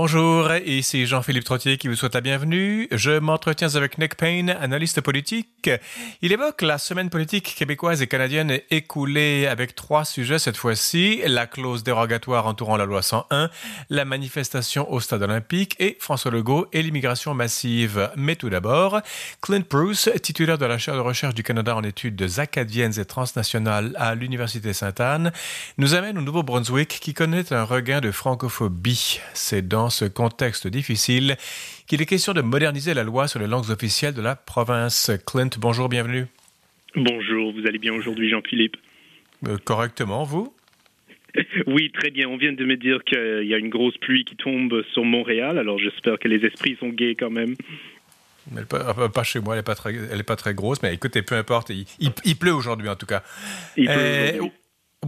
Bonjour, ici Jean-Philippe Trottier qui vous souhaite la bienvenue. Je m'entretiens avec Nick Payne, analyste politique. Il évoque la semaine politique québécoise et canadienne écoulée avec trois sujets cette fois-ci. La clause dérogatoire entourant la loi 101, la manifestation au stade olympique et François Legault et l'immigration massive. Mais tout d'abord, Clint Bruce, titulaire de la chaire de recherche du Canada en études acadiennes et transnationales à l'Université Sainte-Anne, nous amène au Nouveau-Brunswick qui connaît un regain de francophobie. C'est dans ce contexte difficile qu'il est question de moderniser la loi sur les langues officielles de la province. Clint, bonjour, bienvenue. Bonjour, vous allez bien aujourd'hui, Jean-Philippe? Euh, Correctement, vous? Oui, très bien. On vient de me dire qu'il y a une grosse pluie qui tombe sur Montréal, alors j'espère que les esprits sont gays quand même. pas, chez moi, elle n'est pas, très, elle est pas très grosse, mais écoutez, peu importe, il, pleut aujourd'hui en tout cas. Euh,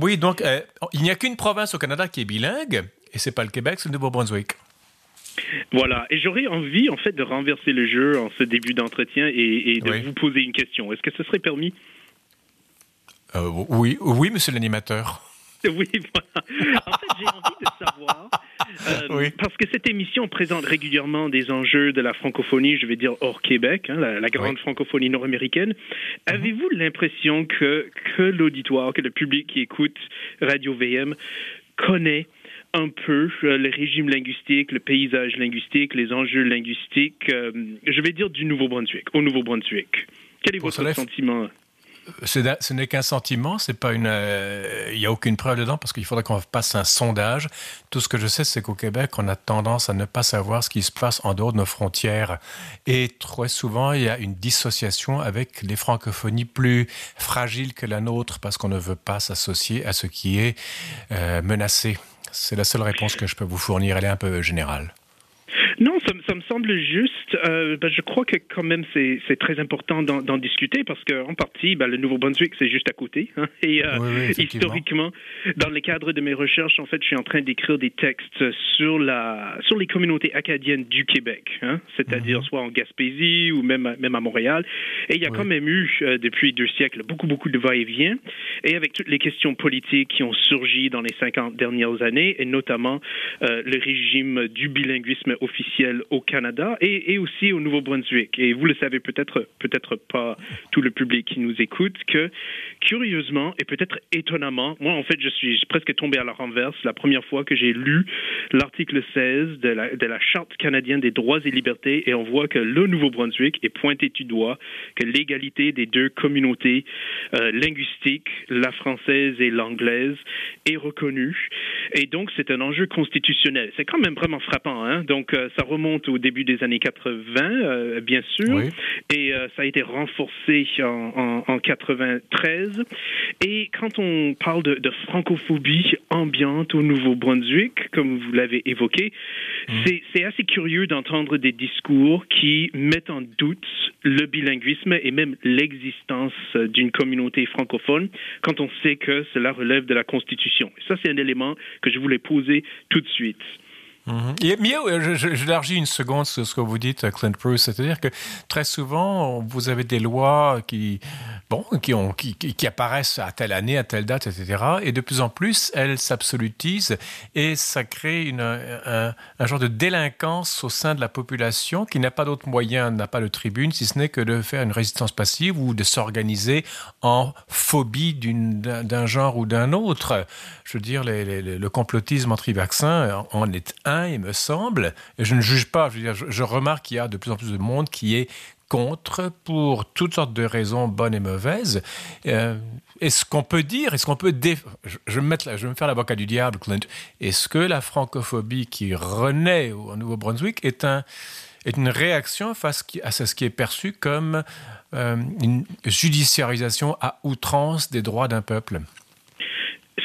oui, donc euh, il n'y a qu'une province au Canada qui est bilingue, et c'est pas le Québec, c'est le Nouveau-Brunswick. Voilà, et j'aurais envie en fait de renverser le jeu en ce début d'entretien et, de vous poser une question. Est-ce que ce serait permis? Euh, Oui, oui, monsieur l'animateur. Oui, voilà. En fait, j'ai envie de savoir, euh, parce que cette émission présente régulièrement des enjeux de la francophonie, je vais dire hors Québec, hein, la, grande francophonie nord-américaine. Mhm. Avez-vous l'impression que, que l'auditoire, que le public qui écoute Radio VM connaît un peu euh, le régime linguistique, le paysage linguistique, les enjeux linguistiques, euh, je vais dire du Nouveau-Brunswick, au Nouveau-Brunswick. Quel est votre sentiment? ce n'est qu'un sentiment, c'est pas une. Euh, il n'y a aucune preuve dedans parce qu'il faudrait qu'on fasse un sondage. Tout ce que je sais, c'est qu'au Québec, on a tendance à ne pas savoir ce qui se passe en dehors de nos frontières. Et très souvent, il y a une dissociation avec les francophonies plus fragiles que la nôtre parce qu'on ne veut pas s'associer à ce qui est menacé. C'est la seule réponse que je peux vous fournir. Elle est un peu générale. Me semble juste. Euh, ben, je crois que quand même c'est très important d'en discuter parce qu'en partie, ben, le Nouveau-Brunswick c'est juste à côté. Hein, et euh, historiquement, dans le cadre de mes recherches, en fait, je suis en train d'écrire des textes sur la sur les communautés acadiennes du Québec, hein, c'est-à-dire mhm. soit en Gaspésie ou même même à Montréal. Et il y a quand même eu euh, depuis deux siècles beaucoup beaucoup de va-et-vient et avec toutes les questions politiques qui ont surgi dans les 50 dernières années et notamment le régime du bilinguisme officiel au Canada et, aussi au Nouveau-Brunswick. Et vous le savez peut-être, peut-être pas tout le public qui nous écoute, que curieusement et peut-être étonnamment, moi en fait je suis presque tombé à la renverse la première fois que j'ai lu l'article 16 de la, Charte canadienne des droits et libertés et on voit que le Nouveau-Brunswick est pointé du doigt, que l'égalité des deux communautés euh, linguistiques, la française et l'anglaise, est reconnue. Et donc c'est un enjeu constitutionnel. C'est quand même vraiment frappant. Hein? Donc donc, euh, ça remonte au début des années 80, euh, bien sûr, et euh, ça a été renforcé en, en, 93. Et quand on parle de, francophobie ambiante au Nouveau-Brunswick, comme vous l'avez évoqué, mmh. c'est assez curieux d'entendre des discours qui mettent en doute le bilinguisme et même l'existence d'une communauté francophone quand on sait que cela relève de la Constitution. Et ça, c'est un élément que je voulais poser tout de suite. Mhm. je J'élargis une seconde sur ce que vous dites, Clint Bruce, c'est-à-dire que très souvent, vous avez des lois qui, bon, qui, ont, qui, apparaissent à telle année, à telle date, etc. Et de plus en plus, elles s'absolutisent et ça crée une, un, un, genre de délinquance au sein de la population qui n'a pas d'autre moyen, n'a pas de tribune, si ce n'est que de faire une résistance passive ou de s'organiser en phobie d'un genre ou d'un autre. Je veux dire, le complotisme anti-vaccin en est un il me semble, et je ne juge pas, je, remarque qu'il y a de plus en plus de monde qui est contre pour toutes sortes de raisons bonnes et mauvaises. Euh, est-ce qu'on peut dire, est-ce qu'on peut je, je, vais me je me faire l'avocat du diable, Clint. Est-ce que la francophobie qui renaît au Nouveau-Brunswick est un est une réaction face à ce qui est perçu comme euh, une judiciarisation à outrance des droits d'un peuple?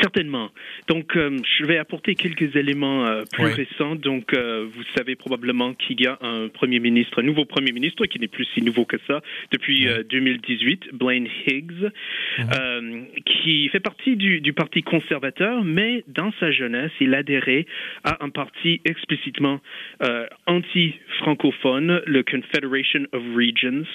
Certainement. Donc, euh, je vais apporter quelques éléments euh, plus récents. Donc, euh, vous savez probablement qu'il y a un premier ministre, un nouveau premier ministre qui n'est plus si nouveau que ça depuis 2018, Blaine Higgs, mhm. qui fait partie du, du, Parti conservateur, mais dans sa jeunesse, il adhérait à un parti explicitement anti-francophone, le Confederation of Regions,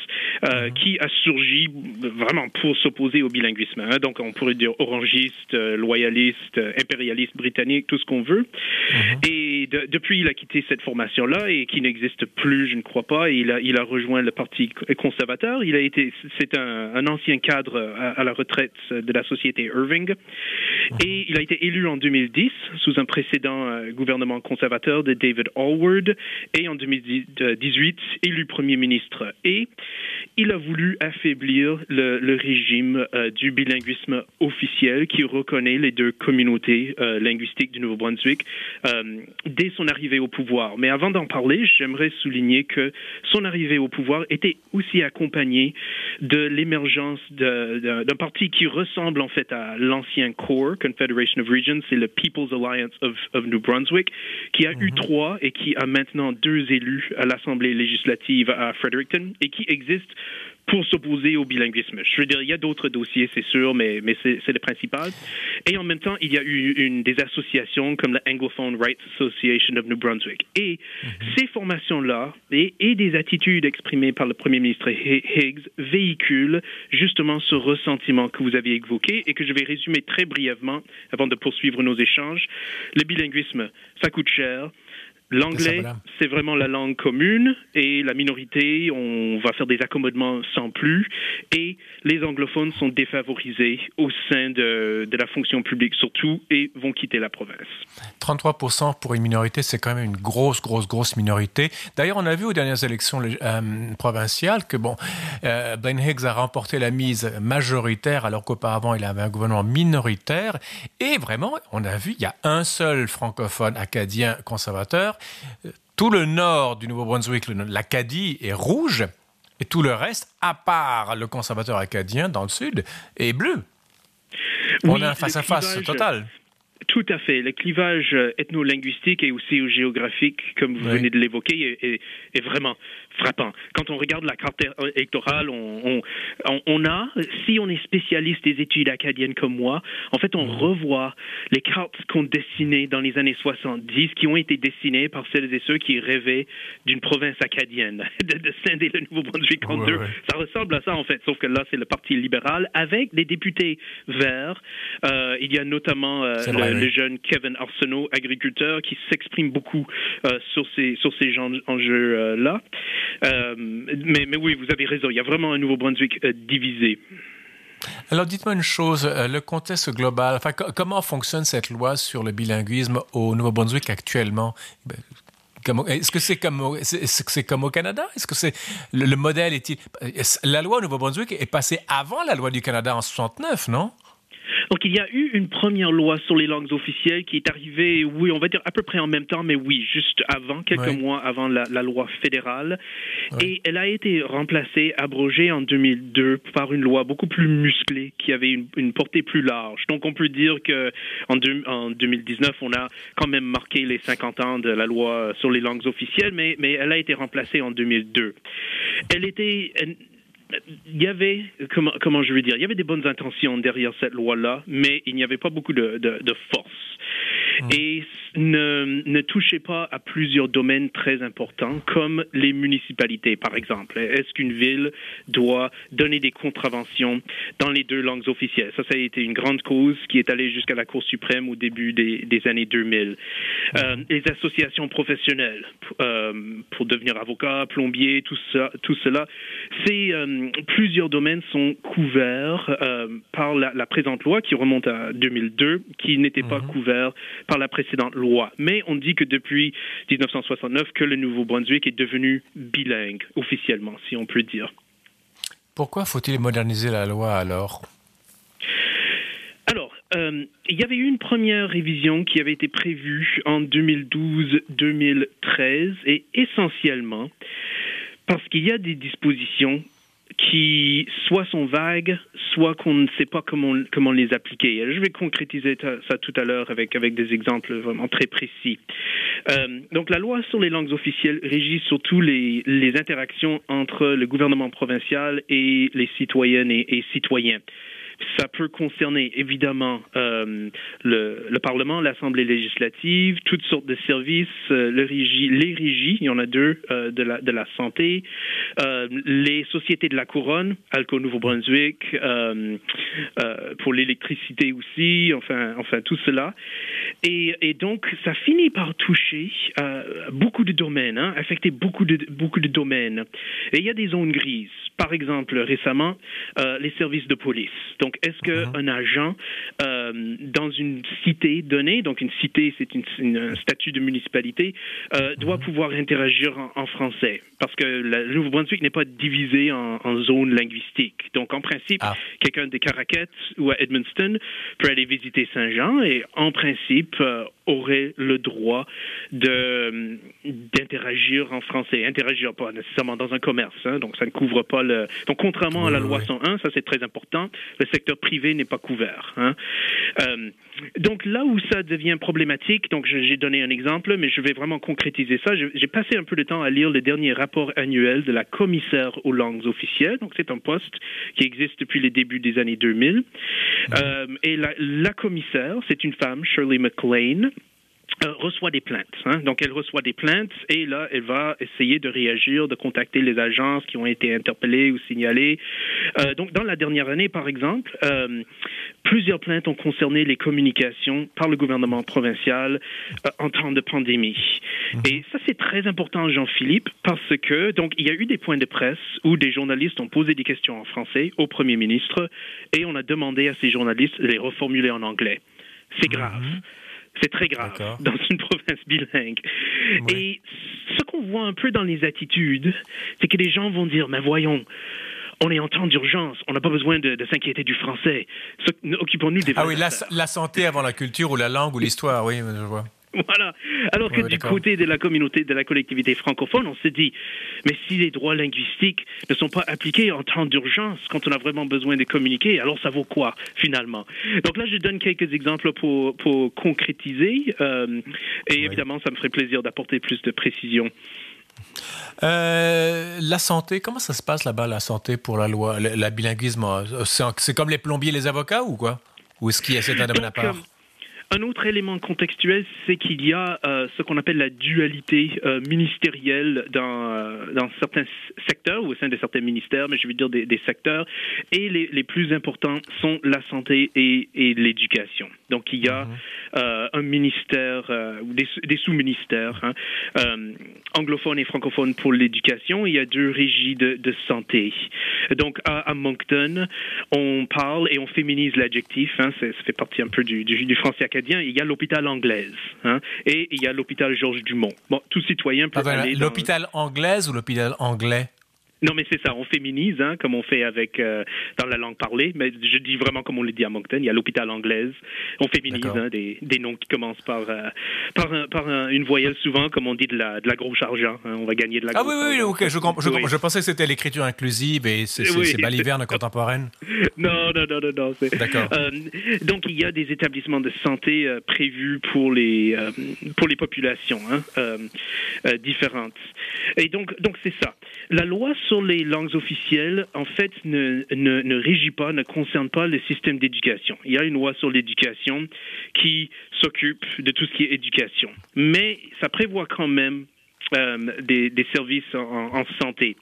mhm. qui a surgi vraiment pour s'opposer au bilinguisme. Hein. Donc, on pourrait dire orangiste, loyaliste, impérialiste britannique, tout ce qu'on veut. Mhm. Et depuis, il a quitté cette formation-là et qui n'existe plus, je ne crois pas. il a, il a rejoint le Parti conservateur. Il a été, c'est un, un, ancien cadre à, la retraite de la société Irving. Et il a été élu en 2010 sous un précédent euh, gouvernement conservateur de David Allward et en 2018 élu premier ministre. Et il a voulu affaiblir le, le régime euh, du bilinguisme officiel qui reconnaît les deux communautés euh, linguistiques du Nouveau-Brunswick dès son arrivée au pouvoir. Mais avant d'en parler, j'aimerais souligner que son arrivée au pouvoir était aussi accompagnée de l'émergence d'un parti qui ressemble en fait à l'ancien CORE, Confederation of Regions, c'est le People's Alliance of, of New Brunswick, qui a eu mhm. trois et qui a maintenant deux élus à l'Assemblée législative à Fredericton et qui existe pour s'opposer au bilinguisme. Je veux dire, il y a d'autres dossiers, c'est sûr, mais, mais c'est le principal. Et en même temps, il y a eu une, des associations comme la Anglophone Rights Association of New Brunswick. Et mhm. ces formations-là et, et, des attitudes exprimées par le Premier ministre Higgs véhiculent justement ce ressentiment que vous avez évoqué et que je vais résumer très brièvement avant de poursuivre nos échanges. Le bilinguisme, ça coûte cher. L'anglais, c'est vraiment la langue commune et la minorité, on va faire des accommodements sans plus. Et les anglophones sont défavorisés au sein de, de la fonction publique surtout et vont quitter la province. 33% pour une minorité, c'est quand même une grosse, grosse, grosse minorité. D'ailleurs, on a vu aux dernières élections euh, provinciales que bon, euh, Ben Higgs a remporté la mise majoritaire alors qu'auparavant il avait un gouvernement minoritaire. Et vraiment, on a vu, il y a un seul francophone acadien conservateur tout le nord du Nouveau-Brunswick, l'Acadie, est rouge, et tout le reste, à part le conservateur acadien dans le sud, est bleu. On a un face-à-face total. Tout à fait. Le clivage ethno-linguistique et aussi géographique, comme vous venez de l'évoquer, est, vraiment frappant. Quand on regarde la carte électorale, on, on, a, si on est spécialiste des études acadiennes comme moi, en fait, on mm. revoit les cartes qu'on dessinait dans les années 70, qui ont été dessinées par celles et ceux qui rêvaient d'une province acadienne, de, scinder le Nouveau-Brunswick en deux. Ça ressemble à ça, en fait, sauf que là, c'est le Parti libéral avec des députés verts. Euh, il y a notamment euh, le, jeune Kevin Arsenault, agriculteur, qui s'exprime beaucoup euh, sur ces, sur ces enjeux-là. Euh, mais, oui, vous avez raison. Il y a vraiment un Nouveau-Brunswick euh, divisé. Alors dites-moi une chose, euh, le contexte global, comment fonctionne cette loi sur le bilinguisme au Nouveau-Brunswick actuellement? Ben, est-ce que c'est comme, au Canada? Est-ce que le, modèle est-il La loi au Nouveau-Brunswick est passée avant la loi du Canada en 69, non? Donc il y a eu une première loi sur les langues officielles qui est arrivée, oui, on va dire à peu près en même temps, mais oui, juste avant, quelques mois avant la, loi fédérale. Et elle a été remplacée, abrogée en 2002 par une loi beaucoup plus musclée qui avait une, portée plus large. Donc on peut dire que en, en 2019, on a quand même marqué les 50 ans de la loi sur les langues officielles, mais, mais elle a été remplacée en 2002. Elle était il y avait, comment, comment je veux dire, il y avait des bonnes intentions derrière cette loi-là, mais il n'y avait pas beaucoup de, de, de force. Mmh. Et ne, ne touchez pas à plusieurs domaines très importants, comme les municipalités, par exemple. Est-ce qu'une ville doit donner des contraventions dans les deux langues officielles? Ça, ça a été une grande cause qui est allée jusqu'à la Cour suprême au début des, des années 2000. Euh, les associations professionnelles euh, pour devenir avocat, plombier, tout, ça, tout cela, c'est euh, plusieurs domaines sont couverts euh, par la, la, présente loi qui remonte à 2002, qui n'était pas mmh. couvert par la précédente loi. Mais on dit que depuis 1969, que le Nouveau-Brunswick est devenu bilingue, officiellement, si on peut dire. Pourquoi faut-il moderniser la loi alors? Alors, euh, il y avait eu une première révision qui avait été prévue en 2012-2013 et essentiellement parce qu'il y a des dispositions qui soit sont vagues, soit qu'on ne sait pas comment, comment les appliquer. Je vais concrétiser ça tout à l'heure avec, avec des exemples vraiment très précis. Euh, donc la loi sur les langues officielles régit surtout les, les interactions entre le gouvernement provincial et les citoyennes et, et citoyens. Ça peut concerner évidemment euh, le, le, Parlement, l'Assemblée législative, toutes sortes de services, euh, le les régies, il y en a deux euh, de, la, de la santé, euh, les sociétés de la couronne, Alco Nouveau-Brunswick, euh, pour l'électricité aussi, enfin, enfin tout cela. Et, et, donc, ça finit par toucher beaucoup de domaines, hein, affecter beaucoup de, beaucoup de domaines. Et il y a des zones grises. Par exemple, récemment, les services de police. Donc, est-ce qu'un uh-huh. agent euh, dans une cité donnée, donc une cité, c'est une, un statut de municipalité, euh, doit uh-huh. pouvoir interagir en, français? Parce que le Nouveau-Brunswick n'est pas divisé en, en zones linguistiques. Donc, en principe, ah. quelqu'un de Caracat ou à Edmundston peut aller visiter Saint-Jean et, en principe, euh, aurait le droit de d'interagir en français. Interagir pas nécessairement dans un commerce, hein, donc ça ne couvre pas le. Donc contrairement à la loi 101, ça c'est très important, le secteur privé n'est pas couvert. Hein. Euh, donc là où ça devient problématique, donc j'ai donné un exemple, mais je vais vraiment concrétiser ça. J'ai passé un peu de temps à lire le dernier rapport annuel de la commissaire aux langues officielles. Donc c'est un poste qui existe depuis les débuts des années 2000. Euh, et la, la commissaire, c'est une femme, Shirley McLean, euh, reçoit des plaintes. Hein. Donc, elle reçoit des plaintes et là, elle va essayer de réagir, de contacter les agences qui ont été interpellées ou signalées. Euh, donc, dans la dernière année, par exemple, euh, plusieurs plaintes ont concerné les communications par le gouvernement provincial euh, en temps de pandémie. Mhm. Et ça, c'est très important, Jean-Philippe, parce que, donc, il y a eu des points de presse où des journalistes ont posé des questions en français au premier ministre et on a demandé à ces journalistes de les reformuler en anglais. C'est grave. Mhm. C'est très grave dans une province bilingue. Et ce qu'on voit un peu dans les attitudes, c'est que les gens vont dire, mais voyons, on est en temps d'urgence, on n'a pas besoin de, s'inquiéter du français. Occupons-nous des... Ah oui, la, la, santé avant la culture ou la langue ou l'histoire, oui, je vois. Voilà. Alors que du côté de la communauté, de la collectivité francophone, on se dit, mais si les droits linguistiques ne sont pas appliqués en temps d'urgence, quand on a vraiment besoin de communiquer, alors ça vaut quoi finalement? Donc là, je donne quelques exemples pour, pour concrétiser, euh, et évidemment, ça me ferait plaisir d'apporter plus de précision. Euh, la santé, comment ça se passe là-bas, la santé pour la loi, le, bilinguisme? C'est comme les plombiers, les avocats ou quoi? Ou est-ce qu'il y a cet domaine à part? Un autre élément contextuel, c'est qu'il y a euh, ce qu'on appelle la dualité euh, ministérielle dans, euh, dans certains secteurs ou au sein de certains ministères, mais je veux dire des, des secteurs. Et les, les, plus importants sont la santé et, et l'éducation. Donc il y a mhm. un ministère ou des, des sous-ministères hein, anglophones et francophones pour l'éducation. Il y a deux régies de, de santé. Donc à, à, Moncton, on parle et on féminise l'adjectif. Hein, ça fait partie un peu du, du, du français académique il y a l'hôpital anglaise hein, et il y a l'hôpital Georges Dumont. Bon, tout citoyen peut aller. L'hôpital anglaise ou l'hôpital anglais? Non, mais c'est ça, on féminise, hein, comme on fait avec euh, dans la langue parlée, mais je dis vraiment comme on le dit à Moncton, il y a l'hôpital anglaise, on féminise hein, des, des, noms qui commencent par, euh, par, par une voyelle souvent, comme on dit de la, de la grosse argent, hein, on va gagner de la Ah oui, oui, oui, je, je, je, pensais que c'était l'écriture inclusive et c'est oui. baliverne contemporaine. Non, non, non, non, non. D'accord. Euh, donc il y a des établissements de santé euh, prévus pour les, pour les populations hein, différentes. Et donc, donc c'est ça. La loi sur les langues officielles, en fait, ne, ne, ne régit pas, ne concerne pas le système d'éducation. Il y a une loi sur l'éducation qui s'occupe de tout ce qui est éducation. Mais ça prévoit quand même euh, des, services en santé.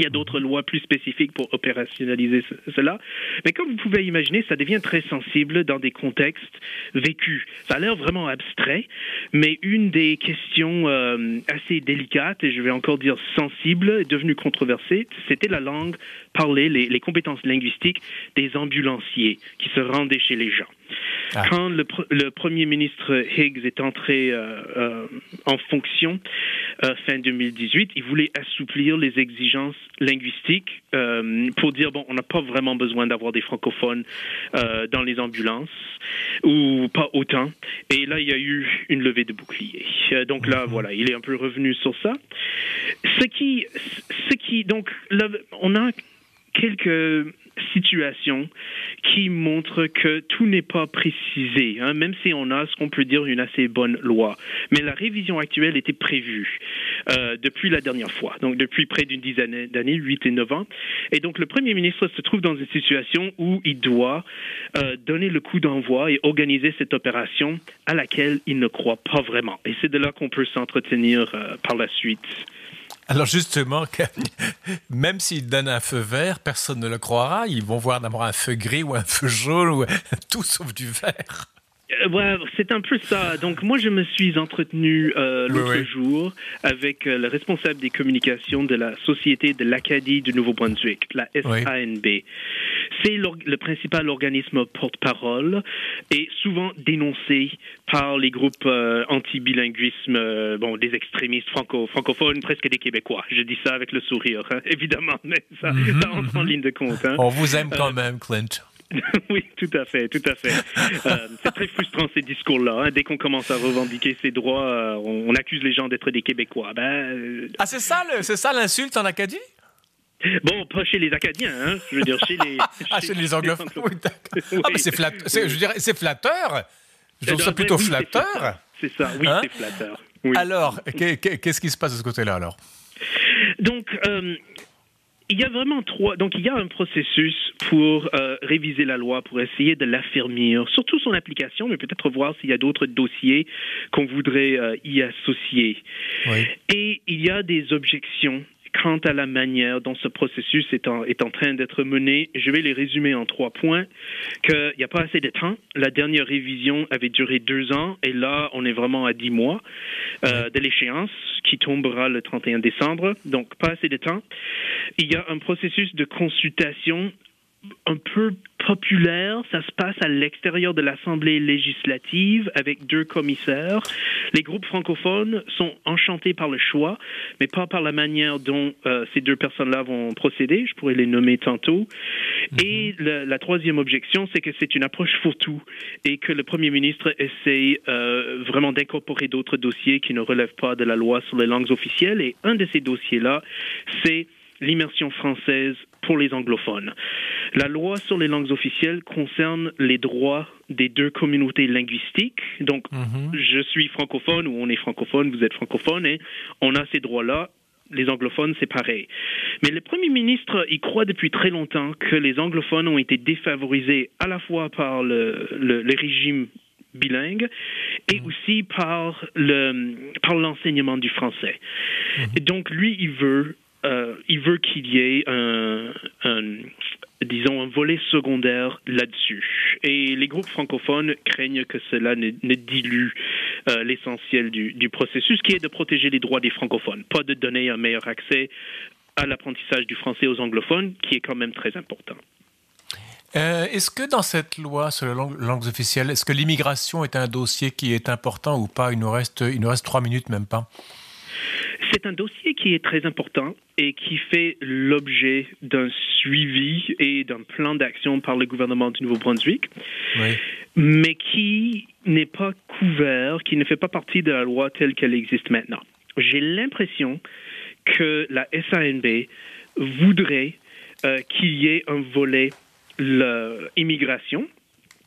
Il y a d'autres lois plus spécifiques pour opérationnaliser cela. Mais comme vous pouvez imaginer, ça devient très sensible dans des contextes vécus. Ça a l'air vraiment abstrait, mais une des questions euh, assez délicates, et je vais encore dire sensible, devenue controversée, c'était la langue parlée, les, les compétences linguistiques des ambulanciers qui se rendaient chez les gens. Ah. Quand le, le, premier ministre Higgs est entré euh, euh, en fonction euh, fin 2018, il voulait assouplir les exigences linguistiques pour dire bon, on n'a pas vraiment besoin d'avoir des francophones dans les ambulances ou pas autant. Et là, il y a eu une levée de bouclier. Donc là, mhm. voilà, il est un peu revenu sur ça. Ce qui, ce qui, donc, là, on a quelques situation qui montre que tout n'est pas précisé, hein, même si on a ce qu'on peut dire une assez bonne loi. Mais la révision actuelle était prévue euh, depuis la dernière fois, donc depuis près d'une dizaine d'années, 8 et 9 ans. Et donc le Premier ministre se trouve dans une situation où il doit euh, donner le coup d'envoi et organiser cette opération à laquelle il ne croit pas vraiment. Et c'est de là qu'on peut s'entretenir euh, par la suite. Alors justement, même s'ils donnent un feu vert, personne ne le croira. Ils vont voir d'abord un feu gris ou un feu jaune ou tout sauf du vert. Euh, c'est un peu ça. Donc moi, je me suis entretenu euh, l'autre jour avec euh, le responsable des communications de la Société de l'Acadie du Nouveau-Brunswick, la SANB. C'est le principal organisme porte-parole et souvent dénoncé par les groupes anti-bilinguisme, bon, des extrémistes franco francophones, presque des Québécois. Je dis ça avec le sourire, hein, évidemment, mais ça, entre en mm-hmm. ligne de compte. Hein. On vous aime quand même, Clint. Oui, tout à fait, tout à fait. Euh, c'est très frustrant ces discours-là. Hein. Dès qu'on commence à revendiquer ses droits, euh, on, accuse les gens d'être des Québécois. Ben, euh, Ah, c'est ça, c'est ça l'insulte en Acadie? Bon, pas chez les Acadiens, hein. Je veux dire chez les. ah, chez les anglophones. Oui, ah, mais c'est flatteur. Je dirais, c'est flatteur. Je trouve ça plutôt flatteur. c'est ça. Oui, hein? c'est flatteur. Alors, qu'est-ce qui se passe de ce côté-là alors? Donc, il y a vraiment trois. Donc, il y a un processus pour euh, réviser la loi, pour essayer de l'affermir, surtout son application, mais peut-être voir s'il y a d'autres dossiers qu'on voudrait euh, y associer. Oui. Et il y a des objections quant à la manière dont ce processus est en, est en train d'être mené, je vais les résumer en trois points. Qu'il n'y a pas assez de temps. La dernière révision avait duré deux ans et là, on est vraiment à dix mois euh, de l'échéance qui tombera le 31 décembre. Donc, pas assez de temps. Il y a un processus de consultation un peu populaire. Ça se passe à l'extérieur de l'Assemblée législative avec deux commissaires. Les groupes francophones sont enchantés par le choix, mais pas par la manière dont euh, ces deux personnes-là vont procéder. Je pourrais les nommer tantôt. Mhm. Et la troisième objection, c'est que c'est une approche fourre-tout et que le Premier ministre essaie euh, vraiment d'incorporer d'autres dossiers qui ne relèvent pas de la loi sur les langues officielles. Et un de ces dossiers-là, c'est l'immersion française pour les anglophones. La loi sur les langues officielles concerne les droits des deux communautés linguistiques. Donc, mhm. je suis francophone ou on est francophone, vous êtes francophone, et on a ces droits-là. Les anglophones, c'est pareil. Mais le Premier ministre, il croit depuis très longtemps que les anglophones ont été défavorisés à la fois par le, le, régime bilingue et mhm. aussi par le par l'enseignement du français. Mhm. Donc lui, il veut euh, il veut qu'il y ait un, disons, un volet secondaire là-dessus. Et les groupes francophones craignent que cela ne, dilue euh, l'essentiel du, processus, qui est de protéger les droits des francophones, pas de donner un meilleur accès à l'apprentissage du français aux anglophones, qui est quand même très important. Euh, est-ce que dans cette loi sur les langues, officielles, est-ce que l'immigration est un dossier qui est important ou pas? Il nous, reste, il nous reste trois minutes, même pas. C'est un dossier qui est très important et qui fait l'objet d'un suivi et d'un plan d'action par le gouvernement du Nouveau-Brunswick, mais qui n'est pas couvert, qui ne fait pas partie de la loi telle qu'elle existe maintenant. J'ai l'impression que la SANB voudrait euh, qu'il y ait un volet l'immigration,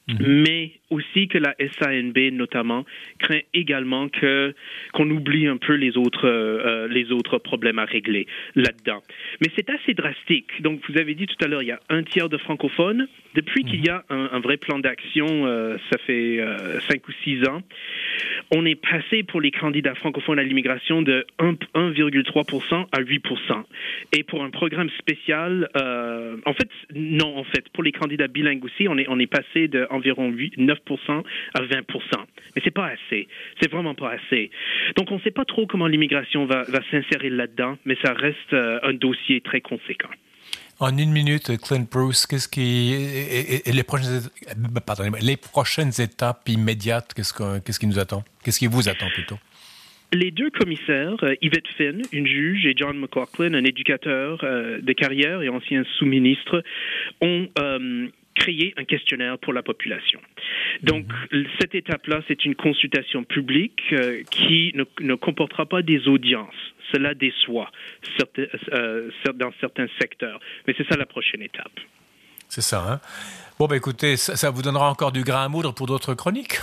Mhm. mais aussi que la SANB notamment craint également que qu'on oublie un peu les autres euh, les autres problèmes à régler là-dedans. Mais c'est assez drastique. Donc vous avez dit tout à l'heure il y a un tiers de francophones. Depuis qu'il y a un, vrai plan d'action, euh, ça fait euh, cinq ou six ans, on est passé pour les candidats francophones à l'immigration de 1,3% à 8%. Et pour un programme spécial, en fait non en fait pour les candidats bilingues aussi, on est on est passé de environ 8, 9% à 20%. Mais c'est pas assez. C'est vraiment pas assez. Donc on ne sait pas trop comment l'immigration va, va s'insérer là-dedans, mais ça reste euh, un dossier très conséquent. En une minute, Clint Bruce, qu'est-ce qui et, les prochaines les prochaines étapes immédiates, qu'est-ce qu'est-ce qui nous attend? Qu'est-ce qui vous attend plutôt? Les deux commissaires, euh, Yvette Finn, une juge, et John McLaughlin, un éducateur euh, de carrière et ancien sous-ministre, ont créer un questionnaire pour la population. Donc, mhm. cette étape-là, c'est une consultation publique euh, qui ne, comportera pas des audiences. Cela déçoit euh, dans certains secteurs. Mais c'est ça la prochaine étape. C'est ça. Hein bon, bah écoutez, ça, vous donnera encore du grain à moudre pour d'autres chroniques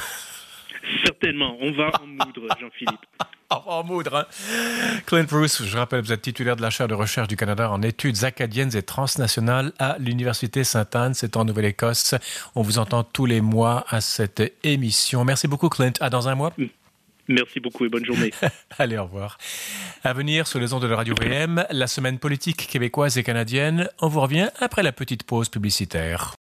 Certainement. On va en moudre, Jean-Philippe. en moudre. Hein. Clint Bruce, je rappelle, vous êtes titulaire de la chaire de recherche du Canada en études acadiennes et transnationales à l'Université Sainte-Anne. C'est en Nouvelle-Écosse. On vous entend tous les mois à cette émission. Merci beaucoup, Clint. À dans un mois. Merci beaucoup et bonne journée. Allez, au revoir. À venir sur les ondes de la radio VM, la semaine politique québécoise et canadienne. On vous revient après la petite pause publicitaire.